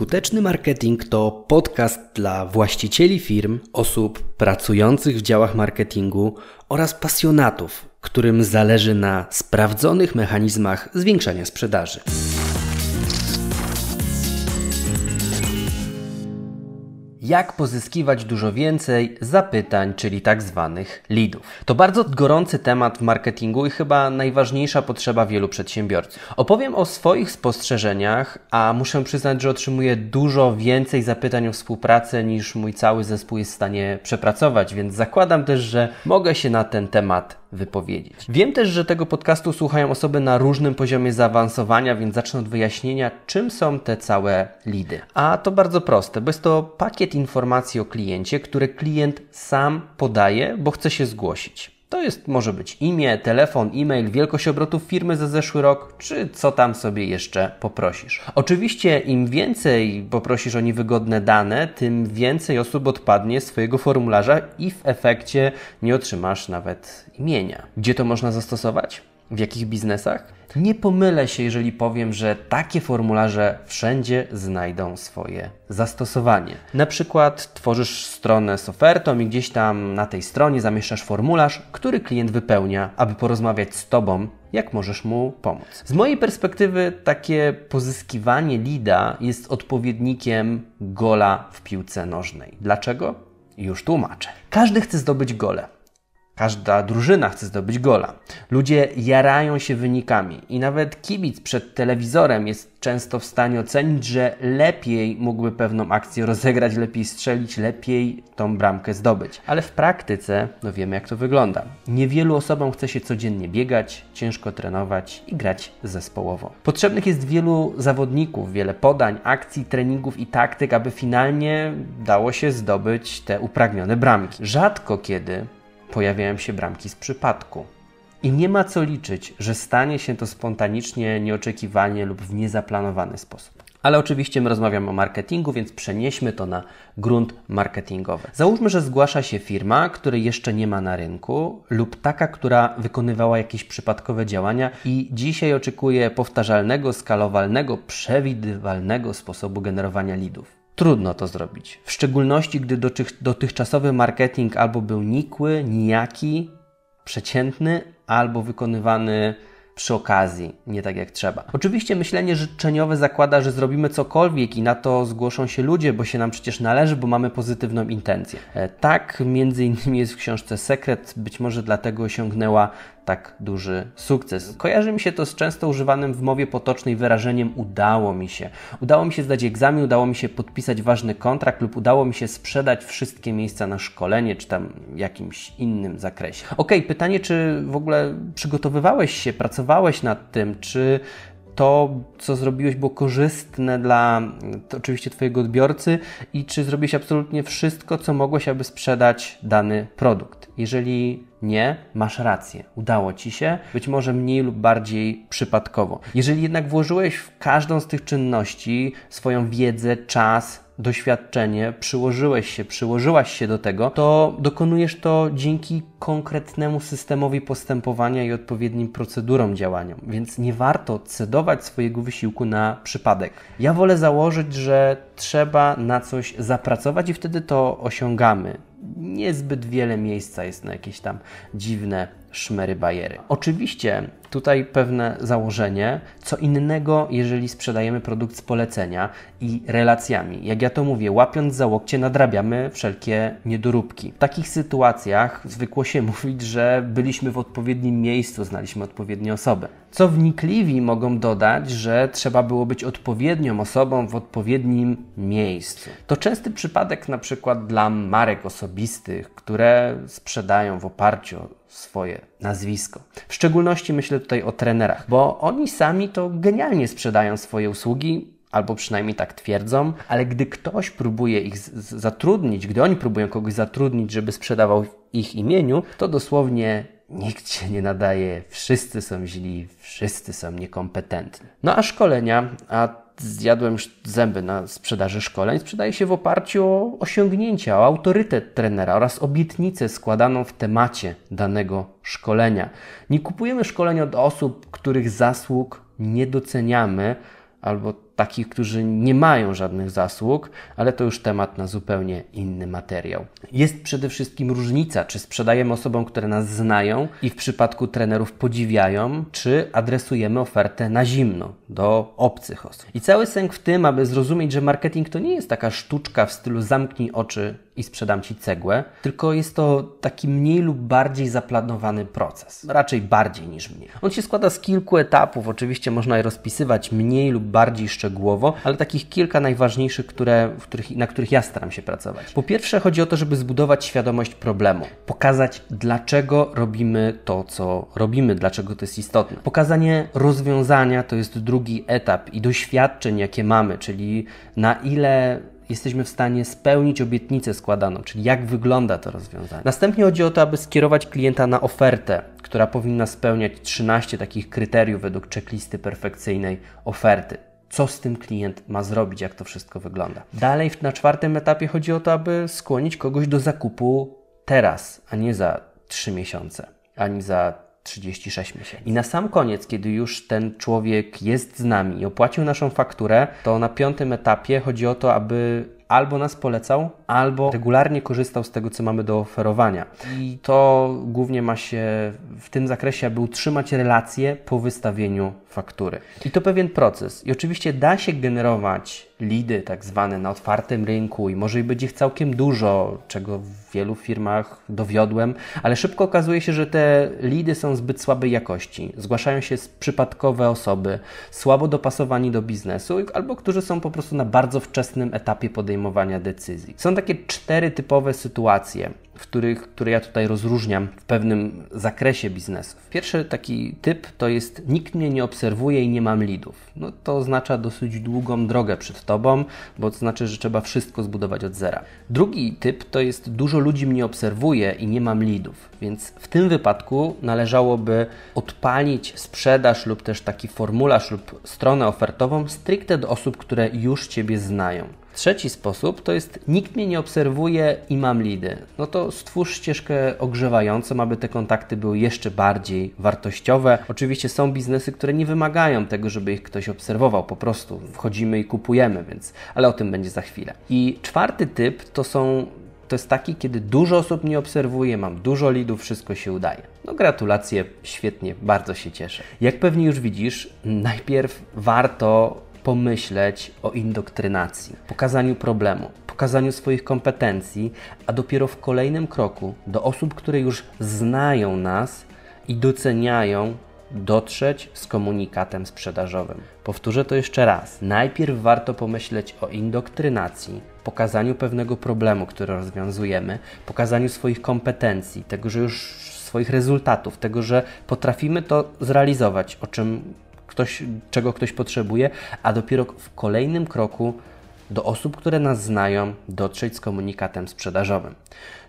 Skuteczny marketing to podcast dla właścicieli firm, osób pracujących w działach marketingu oraz pasjonatów, którym zależy na sprawdzonych mechanizmach zwiększania sprzedaży. Jak pozyskiwać dużo więcej zapytań, czyli tak zwanych leadów? To bardzo gorący temat w marketingu i chyba najważniejsza potrzeba wielu przedsiębiorców. Opowiem o swoich spostrzeżeniach, a muszę przyznać, że otrzymuję dużo więcej zapytań o współpracę niż mój cały zespół jest w stanie przepracować, więc zakładam też, że mogę się na ten temat wypowiedzieć. Wiem też, że tego podcastu słuchają osoby na różnym poziomie zaawansowania, więc zacznę od wyjaśnienia, czym są te całe lidy. A to bardzo proste, bo jest to pakiet informacji o kliencie, które klient sam podaje, bo chce się zgłosić. To jest, może być imię, telefon, e-mail, wielkość obrotów firmy za zeszły rok, czy co tam sobie jeszcze poprosisz. Oczywiście im więcej poprosisz o niewygodne dane, tym więcej osób odpadnie swojego formularza i w efekcie nie otrzymasz nawet imienia. Gdzie to można zastosować? W jakich biznesach? Nie pomylę się, jeżeli powiem, że takie formularze wszędzie znajdą swoje zastosowanie. Na przykład tworzysz stronę z ofertą i gdzieś tam na tej stronie zamieszczasz formularz, który klient wypełnia, aby porozmawiać z Tobą, jak możesz mu pomóc. Z mojej perspektywy takie pozyskiwanie lida jest odpowiednikiem gola w piłce nożnej. Dlaczego? Już tłumaczę. Każdy chce zdobyć gole. Każda drużyna chce zdobyć gola. Ludzie jarają się wynikami i nawet kibic przed telewizorem jest często w stanie ocenić, że lepiej mógłby pewną akcję rozegrać, lepiej strzelić, lepiej tą bramkę zdobyć. Ale w praktyce, no wiemy jak to wygląda. Niewielu osobom chce się codziennie biegać, ciężko trenować i grać zespołowo. Potrzebnych jest wielu zawodników, wiele podań, akcji, treningów i taktyk, aby finalnie dało się zdobyć te upragnione bramki. Rzadko kiedy pojawiają się bramki z przypadku. I nie ma co liczyć, że stanie się to spontanicznie, nieoczekiwanie lub w niezaplanowany sposób. Ale oczywiście my rozmawiamy o marketingu, więc przenieśmy to na grunt marketingowy. Załóżmy, że zgłasza się firma, której jeszcze nie ma na rynku, lub taka, która wykonywała jakieś przypadkowe działania i dzisiaj oczekuje powtarzalnego, skalowalnego, przewidywalnego sposobu generowania lidów. Trudno to zrobić. W szczególności, gdy dotychczasowy marketing albo był nikły, nijaki, przeciętny, albo wykonywany przy okazji, nie tak jak trzeba. Oczywiście myślenie życzeniowe zakłada, że zrobimy cokolwiek i na to zgłoszą się ludzie, bo się nam przecież należy, bo mamy pozytywną intencję. E, tak między innymi jest w książce Sekret, być może dlatego osiągnęła tak duży sukces. Kojarzy mi się to z często używanym w mowie potocznej wyrażeniem udało mi się. Udało mi się zdać egzamin, udało mi się podpisać ważny kontrakt lub udało mi się sprzedać wszystkie miejsca na szkolenie czy tam jakimś innym zakresie. Ok, pytanie, czy w ogóle przygotowywałeś się, pracowałeś nad tym, czy to, co zrobiłeś, było korzystne dla oczywiście Twojego odbiorcy i czy zrobiłeś absolutnie wszystko, co mogłeś, aby sprzedać dany produkt. Jeżeli nie, masz rację, udało Ci się, być może mniej lub bardziej przypadkowo. Jeżeli jednak włożyłeś w każdą z tych czynności swoją wiedzę, czas, doświadczenie, przyłożyłeś się, przyłożyłaś się do tego, to dokonujesz to dzięki konkretnemu systemowi postępowania i odpowiednim procedurom działania. Więc nie warto cedować swojego wysiłku na przypadek. Ja wolę założyć, że trzeba na coś zapracować i wtedy to osiągamy niezbyt wiele miejsca jest na jakieś tam dziwne szmery bajery. Oczywiście tutaj pewne założenie, co innego, jeżeli sprzedajemy produkt z polecenia i relacjami. Jak ja to mówię, łapiąc za łokcie nadrabiamy wszelkie niedoróbki. W takich sytuacjach zwykło się mówić, że byliśmy w odpowiednim miejscu, znaliśmy odpowiednie osoby. Co wnikliwi mogą dodać, że trzeba było być odpowiednią osobą w odpowiednim miejscu. To częsty przypadek na przykład dla marek osobistych, które sprzedają w oparciu swoje nazwisko. W szczególności myślę tutaj o trenerach, bo oni sami to genialnie sprzedają swoje usługi, albo przynajmniej tak twierdzą, ale gdy ktoś próbuje ich zatrudnić, gdy oni próbują kogoś zatrudnić, żeby sprzedawał w ich imieniu, to dosłownie nikt się nie nadaje, wszyscy są źli, wszyscy są niekompetentni. No a szkolenia, a zjadłem zęby na sprzedaży szkoleń, sprzedaje się w oparciu o osiągnięcia, o autorytet trenera oraz obietnicę składaną w temacie danego szkolenia. Nie kupujemy szkoleń od osób, których zasług nie doceniamy albo takich, którzy nie mają żadnych zasług, ale to już temat na zupełnie inny materiał. Jest przede wszystkim różnica, czy sprzedajemy osobom, które nas znają i w przypadku trenerów podziwiają, czy adresujemy ofertę na zimno, do obcych osób. I cały sęk w tym, aby zrozumieć, że marketing to nie jest taka sztuczka w stylu zamknij oczy i sprzedam Ci cegłę, tylko jest to taki mniej lub bardziej zaplanowany proces. Raczej bardziej niż mniej. On się składa z kilku etapów, oczywiście można je rozpisywać mniej lub bardziej szczegółowo, ale takich kilka najważniejszych, które, których, na których ja staram się pracować. Po pierwsze chodzi o to, żeby zbudować świadomość problemu, pokazać dlaczego robimy to, co robimy, dlaczego to jest istotne. Pokazanie rozwiązania to jest drugi etap i doświadczeń, jakie mamy, czyli na ile jesteśmy w stanie spełnić obietnicę składaną, czyli jak wygląda to rozwiązanie. Następnie chodzi o to, aby skierować klienta na ofertę, która powinna spełniać 13 takich kryteriów według checklisty perfekcyjnej oferty co z tym klient ma zrobić, jak to wszystko wygląda. Dalej na czwartym etapie chodzi o to, aby skłonić kogoś do zakupu teraz, a nie za 3 miesiące, ani za 36 miesięcy. I na sam koniec, kiedy już ten człowiek jest z nami i opłacił naszą fakturę, to na piątym etapie chodzi o to, aby albo nas polecał, albo regularnie korzystał z tego, co mamy do oferowania. I to głównie ma się w tym zakresie, aby utrzymać relacje po wystawieniu faktury. I to pewien proces. I oczywiście da się generować lidy tak zwane na otwartym rynku i może i będzie ich całkiem dużo, czego w wielu firmach dowiodłem, ale szybko okazuje się, że te lidy są zbyt słabej jakości. Zgłaszają się przypadkowe osoby, słabo dopasowani do biznesu albo którzy są po prostu na bardzo wczesnym etapie podejmowania decyzji. Są takie cztery typowe sytuacje w których, które ja tutaj rozróżniam w pewnym zakresie biznesu. Pierwszy taki typ to jest nikt mnie nie obserwuje i nie mam lidów. No to oznacza dosyć długą drogę przed tobą, bo to znaczy, że trzeba wszystko zbudować od zera. Drugi typ to jest dużo ludzi mnie obserwuje i nie mam lidów, więc w tym wypadku należałoby odpalić sprzedaż lub też taki formularz lub stronę ofertową stricte do osób, które już Ciebie znają. Trzeci sposób to jest nikt mnie nie obserwuje i mam lidy. No to stwórz ścieżkę ogrzewającą, aby te kontakty były jeszcze bardziej wartościowe. Oczywiście są biznesy, które nie wymagają tego, żeby ich ktoś obserwował. Po prostu wchodzimy i kupujemy, więc ale o tym będzie za chwilę. I czwarty typ to są to jest taki, kiedy dużo osób mnie obserwuje, mam dużo lidów, wszystko się udaje. No gratulacje, świetnie, bardzo się cieszę. Jak pewnie już widzisz, najpierw warto pomyśleć o indoktrynacji, pokazaniu problemu, pokazaniu swoich kompetencji, a dopiero w kolejnym kroku do osób, które już znają nas i doceniają, dotrzeć z komunikatem sprzedażowym. Powtórzę to jeszcze raz. Najpierw warto pomyśleć o indoktrynacji, pokazaniu pewnego problemu, który rozwiązujemy, pokazaniu swoich kompetencji, tego, że już swoich rezultatów, tego, że potrafimy to zrealizować, o czym ktoś, czego ktoś potrzebuje, a dopiero w kolejnym kroku do osób, które nas znają, dotrzeć z komunikatem sprzedażowym.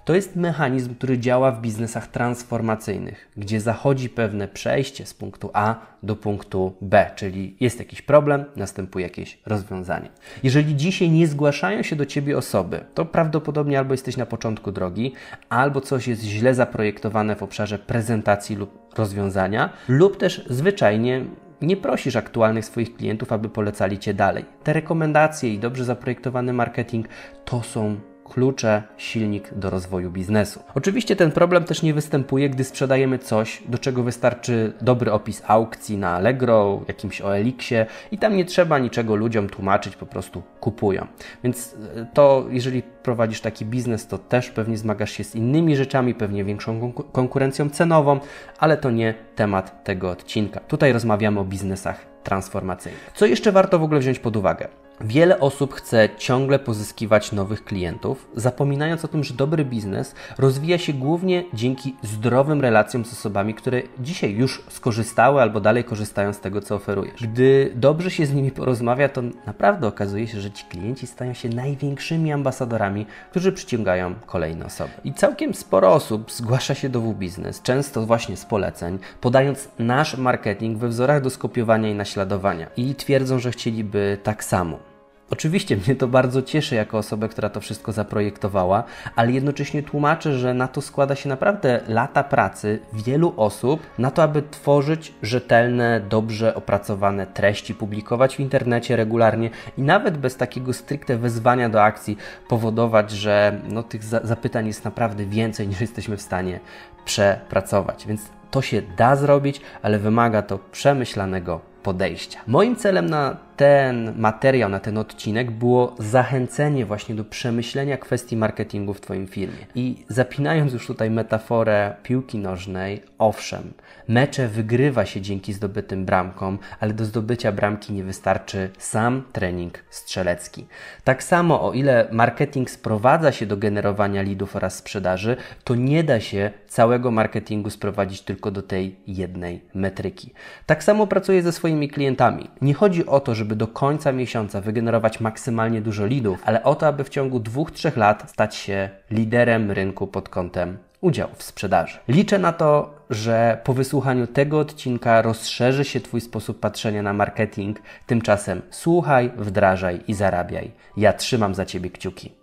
To jest mechanizm, który działa w biznesach transformacyjnych, gdzie zachodzi pewne przejście z punktu A do punktu B, czyli jest jakiś problem, następuje jakieś rozwiązanie. Jeżeli dzisiaj nie zgłaszają się do Ciebie osoby, to prawdopodobnie albo jesteś na początku drogi, albo coś jest źle zaprojektowane w obszarze prezentacji lub rozwiązania, lub też zwyczajnie nie prosisz aktualnych swoich klientów, aby polecali Cię dalej. Te rekomendacje i dobrze zaprojektowany marketing to są klucze, silnik do rozwoju biznesu. Oczywiście ten problem też nie występuje, gdy sprzedajemy coś, do czego wystarczy dobry opis aukcji na Allegro, jakimś OLX-ie i tam nie trzeba niczego ludziom tłumaczyć, po prostu kupują. Więc e, to, jeżeli prowadzisz taki biznes, to też pewnie zmagasz się z innymi rzeczami, pewnie większą konkurencją cenową, ale to nie temat tego odcinka. Tutaj rozmawiamy o biznesach transformacyjnych. Co jeszcze warto w ogóle wziąć pod uwagę? Wiele osób chce ciągle pozyskiwać nowych klientów, zapominając o tym, że dobry biznes rozwija się głównie dzięki zdrowym relacjom z osobami, które dzisiaj już skorzystały albo dalej korzystają z tego, co oferujesz. Gdy dobrze się z nimi porozmawia, to naprawdę okazuje się, że ci klienci stają się największymi ambasadorami, którzy przyciągają kolejne osoby. I całkiem sporo osób zgłasza się do W-Biznes, często właśnie z poleceń, podając nasz marketing we wzorach do skopiowania i naśladowania i twierdzą, że chcieliby tak samo. Oczywiście mnie to bardzo cieszy jako osobę, która to wszystko zaprojektowała, ale jednocześnie tłumaczę, że na to składa się naprawdę lata pracy wielu osób na to, aby tworzyć rzetelne, dobrze opracowane treści, publikować w internecie regularnie i nawet bez takiego stricte wezwania do akcji powodować, że no, tych za zapytań jest naprawdę więcej niż jesteśmy w stanie przepracować. Więc to się da zrobić, ale wymaga to przemyślanego podejścia. Moim celem na ten materiał, na ten odcinek było zachęcenie właśnie do przemyślenia kwestii marketingu w Twoim firmie. I zapinając już tutaj metaforę piłki nożnej, owszem, mecze wygrywa się dzięki zdobytym bramkom, ale do zdobycia bramki nie wystarczy sam trening strzelecki. Tak samo, o ile marketing sprowadza się do generowania lidów oraz sprzedaży, to nie da się całego marketingu sprowadzić tylko do tej jednej metryki. Tak samo pracuję ze swoimi klientami. Nie chodzi o to, żeby żeby do końca miesiąca wygenerować maksymalnie dużo lidów, ale o to, aby w ciągu 2-3 lat stać się liderem rynku pod kątem udziału w sprzedaży. Liczę na to, że po wysłuchaniu tego odcinka rozszerzy się Twój sposób patrzenia na marketing. Tymczasem słuchaj, wdrażaj i zarabiaj. Ja trzymam za Ciebie kciuki.